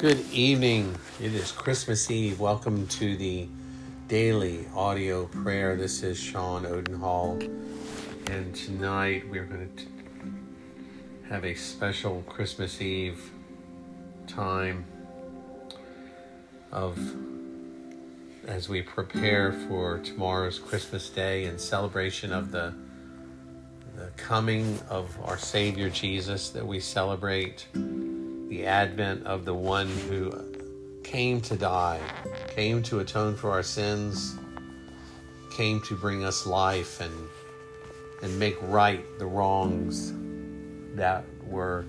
Good evening. It is Christmas Eve. Welcome to the daily audio prayer. This is Sean Odenhall, and tonight we're going to have a special Christmas Eve time of as we prepare for tomorrow's Christmas Day in celebration of the the coming of our Savior Jesus that we celebrate the advent of the one who came to die, came to atone for our sins, came to bring us life and and make right the wrongs that were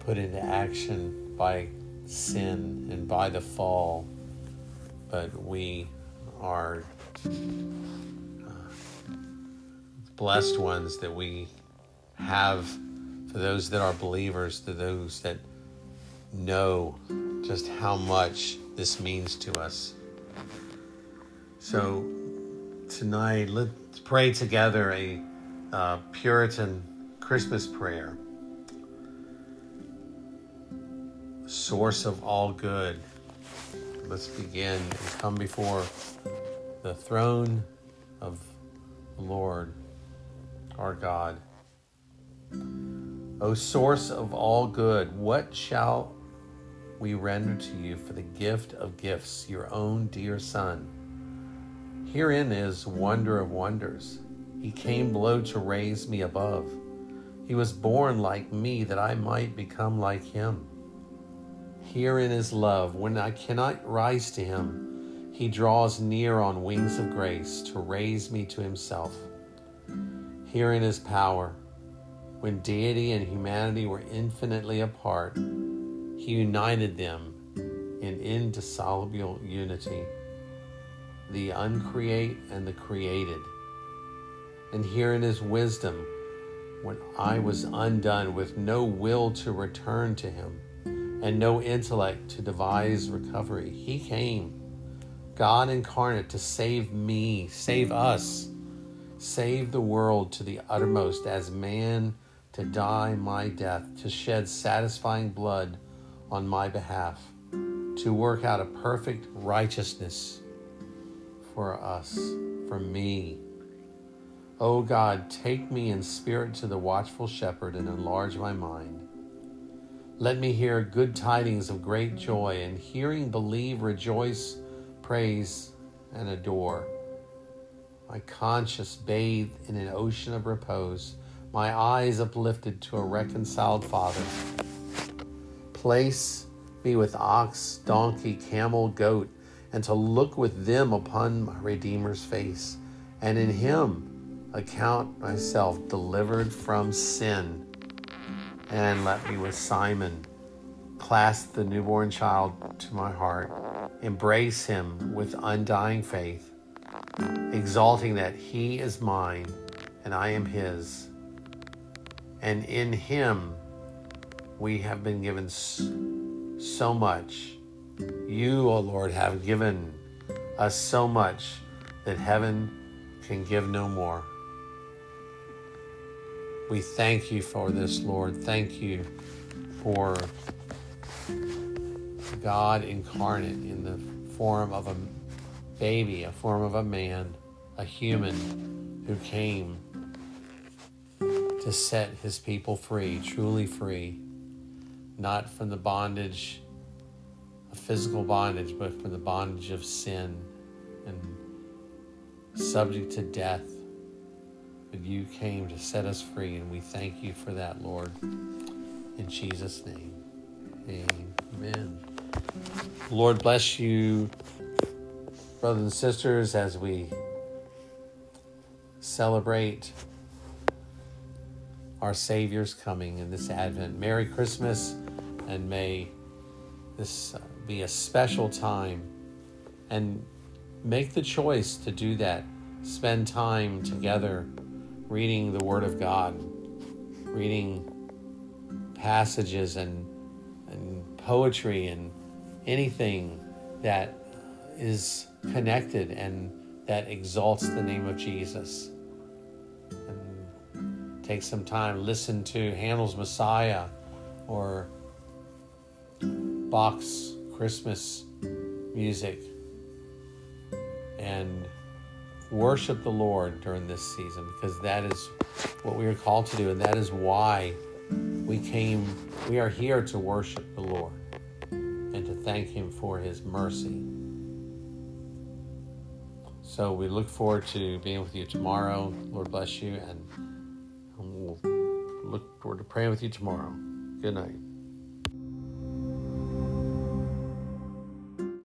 put into action by sin and by the fall. But we are uh, blessed ones that we have for those that are believers, to those that know just how much this means to us. So tonight, let's pray together a uh, Puritan Christmas prayer. Source of all good. Let's begin and come before the throne of the Lord our God. O source of all good, what shall we render to you for the gift of gifts, your own dear Son? Herein is wonder of wonders. He came below to raise me above. He was born like me that I might become like him. Herein is love. When I cannot rise to him, he draws near on wings of grace to raise me to himself. Herein is power. When deity and humanity were infinitely apart, he united them in indissoluble unity, the uncreate and the created. And here in his wisdom. When I was undone with no will to return to him and no intellect to devise recovery, he came, God incarnate, to save me, save us save the world to the uttermost as man to die my death, to shed satisfying blood on my behalf, to work out a perfect righteousness for us, for me. O oh God, take me in spirit to the watchful shepherd and enlarge my mind. Let me hear good tidings of great joy, and hearing believe, rejoice, praise, and adore my conscience bathed in an ocean of repose, my eyes uplifted to a reconciled Father. Place me with ox, donkey, camel, goat, and to look with them upon my Redeemer's face, and in him account myself delivered from sin. And let me with Simeon clasp the newborn child to my heart, embrace him with undying faith exalting that he is mine and I am his. And in him we have been given so much. You, O oh Lord, have given us so much that heaven can give no more. We thank you for this, Lord. Thank you for God incarnate in the form of a baby, a form of a man, a human who came to set his people free, truly free, not from the bondage of physical bondage, but from the bondage of sin and subject to death. But you came to set us free, and we thank you for that, Lord. In Jesus' name, amen. Lord bless you brothers and sisters, as we celebrate our Savior's coming in this Advent. Merry Christmas, and may this uh, be a special time. And make the choice to do that. Spend time together reading the Word of God, reading passages and, and poetry and anything that is connected and that exalts the name of Jesus. And take some time, listen to Handel's Messiah or Bach Christmas music and worship the Lord during this season because that is what we are called to do, and that is why we came, we are here to worship the Lord and to thank Him for His mercy. So we look forward to being with you tomorrow. Lord bless you, and we'll look forward to praying with you tomorrow. Good night.